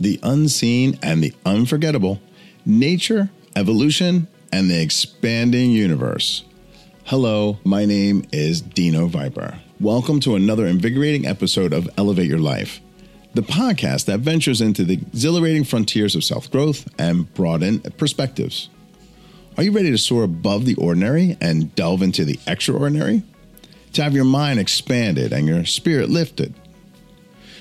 the unseen and the unforgettable, nature, evolution, and the expanding universe. Hello, my name is Dino Viper. Welcome to another invigorating episode of Elevate Your Life, the podcast that ventures into the exhilarating frontiers of self growth and broaden perspectives. Are you ready to soar above the ordinary and delve into the extraordinary? To have your mind expanded and your spirit lifted?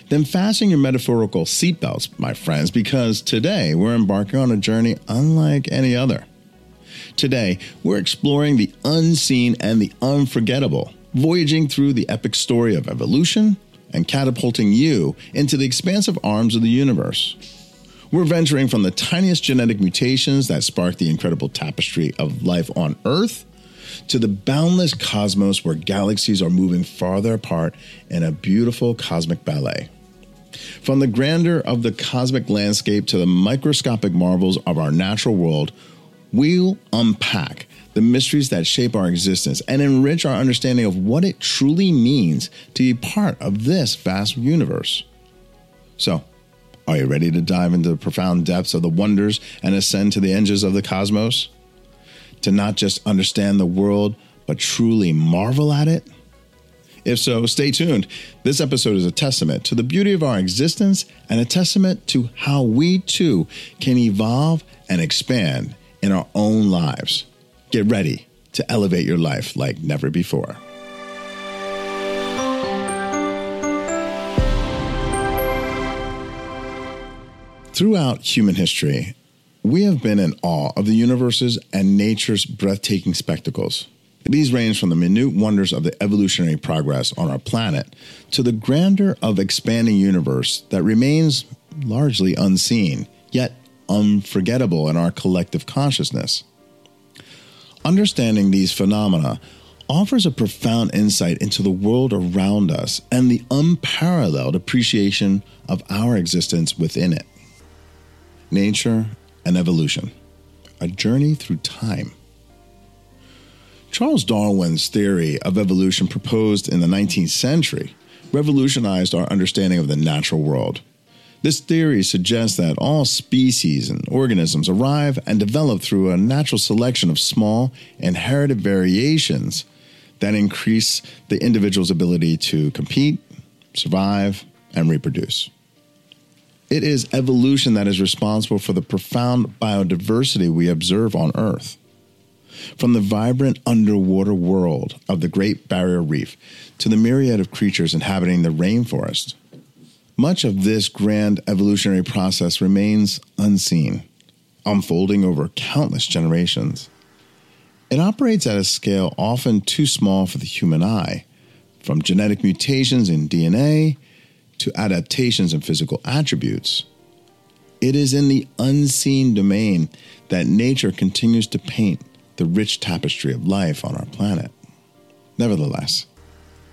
Then fasten your metaphorical seatbelts, my friends, because today we're embarking on a journey unlike any other. Today, we're exploring the unseen and the unforgettable, voyaging through the epic story of evolution and catapulting you into the expansive arms of the universe. We're venturing from the tiniest genetic mutations that spark the incredible tapestry of life on Earth to the boundless cosmos where galaxies are moving farther apart in a beautiful cosmic ballet. From the grandeur of the cosmic landscape to the microscopic marvels of our natural world, we'll unpack the mysteries that shape our existence and enrich our understanding of what it truly means to be part of this vast universe. So, are you ready to dive into the profound depths of the wonders and ascend to the edges of the cosmos? To not just understand the world, but truly marvel at it? If so, stay tuned. This episode is a testament to the beauty of our existence and a testament to how we too can evolve and expand in our own lives. Get ready to elevate your life like never before. Throughout human history, we have been in awe of the universe's and nature's breathtaking spectacles. These range from the minute wonders of the evolutionary progress on our planet to the grandeur of expanding universe that remains largely unseen, yet unforgettable in our collective consciousness. Understanding these phenomena offers a profound insight into the world around us and the unparalleled appreciation of our existence within it nature, and evolution, a journey through time. Charles Darwin's theory of evolution, proposed in the 19th century, revolutionized our understanding of the natural world. This theory suggests that all species and organisms arrive and develop through a natural selection of small, inherited variations that increase the individual's ability to compete, survive, and reproduce. It is evolution that is responsible for the profound biodiversity we observe on Earth. From the vibrant underwater world of the Great Barrier Reef to the myriad of creatures inhabiting the rainforest, much of this grand evolutionary process remains unseen, unfolding over countless generations. It operates at a scale often too small for the human eye, from genetic mutations in DNA to adaptations and physical attributes. It is in the unseen domain that nature continues to paint the rich tapestry of life on our planet. Nevertheless,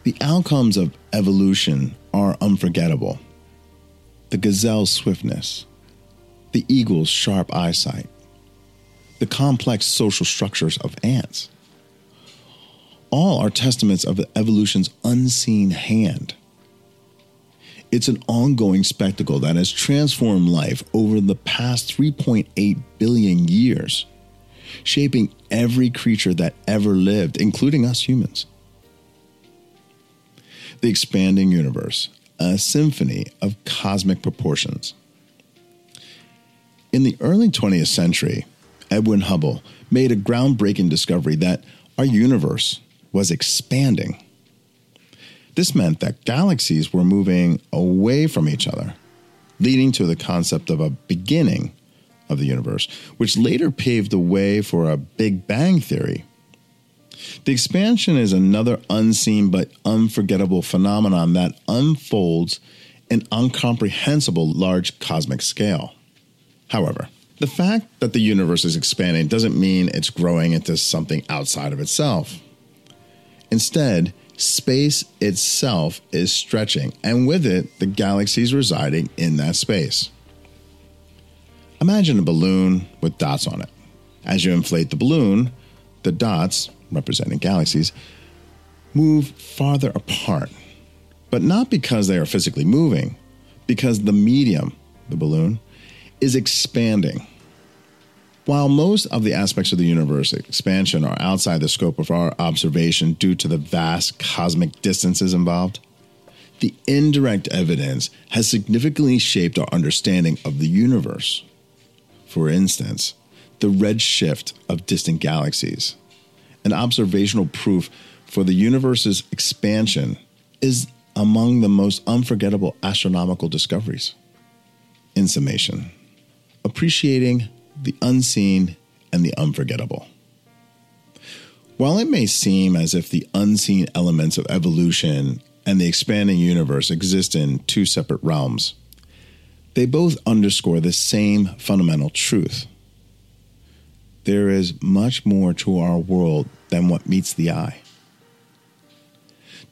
the outcomes of evolution are unforgettable. The gazelle's swiftness, the eagle's sharp eyesight, the complex social structures of ants. All are testaments of evolution's unseen hand. It's an ongoing spectacle that has transformed life over the past 3.8 billion years, shaping every creature that ever lived, including us humans. The expanding universe, a symphony of cosmic proportions. In the early 20th century, Edwin Hubble made a groundbreaking discovery that our universe was expanding. This meant that galaxies were moving away from each other, leading to the concept of a beginning of the universe, which later paved the way for a Big Bang theory. The expansion is another unseen but unforgettable phenomenon that unfolds in incomprehensible large cosmic scale. However, the fact that the universe is expanding doesn't mean it's growing into something outside of itself. Instead, space itself is stretching, and with it, the galaxies residing in that space. Imagine a balloon with dots on it. As you inflate the balloon, the dots, representing galaxies, move farther apart, but not because they are physically moving, because the medium, the balloon, is expanding. While most of the aspects of the universe expansion are outside the scope of our observation due to the vast cosmic distances involved, the indirect evidence has significantly shaped our understanding of the universe. For instance, the redshift of distant galaxies, an observational proof for the universe's expansion, is among the most unforgettable astronomical discoveries. In summation, appreciating the unseen and the unforgettable. While it may seem as if the unseen elements of evolution and the expanding universe exist in two separate realms, they both underscore the same fundamental truth. There is much more to our world than what meets the eye.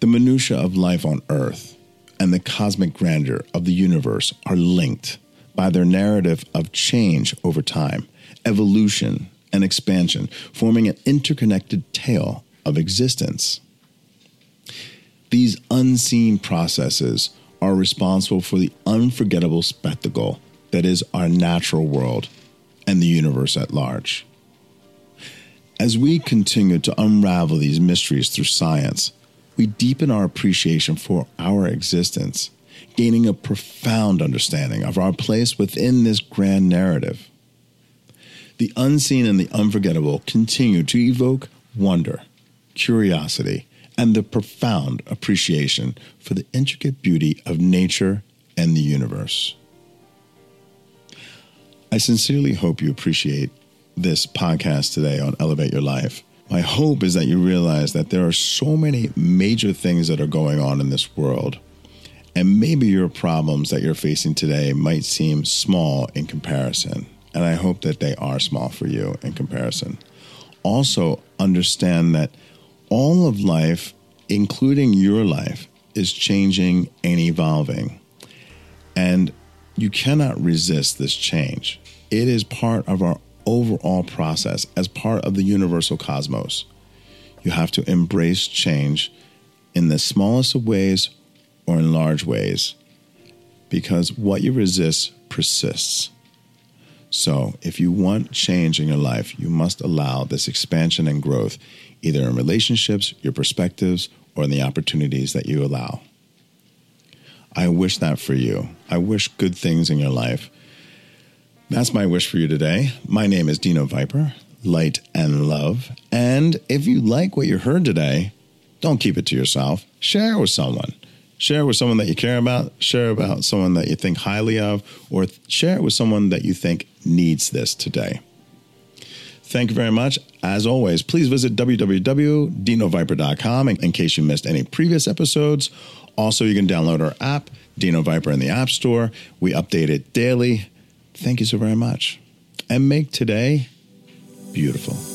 The minutiae of life on Earth and the cosmic grandeur of the universe are linked by their narrative of change over time, evolution, and expansion, forming an interconnected tale of existence. These unseen processes are responsible for the unforgettable spectacle that is our natural world and the universe at large. As we continue to unravel these mysteries through science, we deepen our appreciation for our existence, gaining a profound understanding of our place within this grand narrative. The unseen and the unforgettable continue to evoke wonder, curiosity, and the profound appreciation for the intricate beauty of nature and the universe. I sincerely hope you appreciate this podcast today on Elevate Your Life my hope is that you realize that there are so many major things that are going on in this world. And maybe your problems that you're facing today might seem small in comparison. And I hope that they are small for you in comparison. Also, understand that all of life, including your life, is changing and evolving. And you cannot resist this change. It is part of our overall process as part of the universal cosmos. You have to embrace change in the smallest of ways or in large ways because what you resist persists. So, if you want change in your life, you must allow this expansion and growth either in relationships, your perspectives, or in the opportunities that you allow. I wish that for you. I wish good things in your life. That's my wish for you today. My name is Dino Viper, light and love. And if you like what you heard today, don't keep it to yourself. Share it with someone. Share it with someone that you care about. Share about someone that you think highly of, or share it with someone that you think needs this today. Thank you very much. As always, please visit www.dinoviper.com in case you missed any previous episodes. Also, you can download our app, Dino Viper, in the App Store. We update it daily. Thank you so very much. And make today beautiful.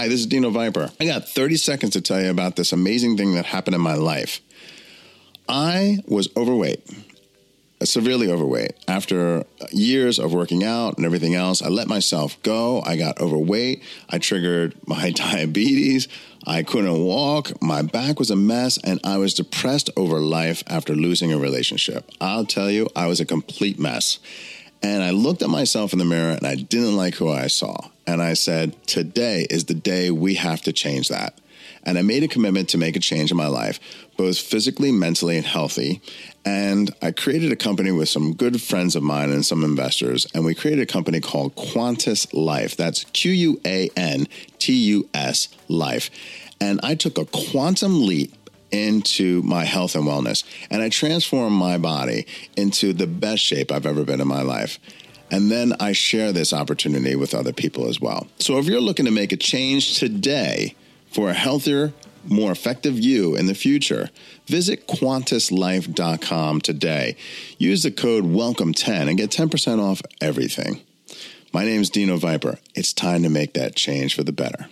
Hi, this is Dino Viper. I got 30 seconds to tell you about this amazing thing that happened in my life. I was overweight, severely overweight. After years of working out and everything else, I let myself go. I got overweight. I triggered my diabetes. I couldn't walk, my back was a mess, and I was depressed over life after losing a relationship. I'll tell you, I was a complete mess. And I looked at myself in the mirror and I didn't like who I saw. And I said, Today is the day we have to change that. And I made a commitment to make a change in my life, both physically, mentally, and healthy. And I created a company with some good friends of mine and some investors. And we created a company called Quantus Life. That's Q U A N T U S Life. And I took a quantum leap into my health and wellness. And I transform my body into the best shape I've ever been in my life. And then I share this opportunity with other people as well. So if you're looking to make a change today for a healthier, more effective you in the future, visit quantuslife.com today. Use the code WELCOME10 and get 10% off everything. My name is Dino Viper. It's time to make that change for the better.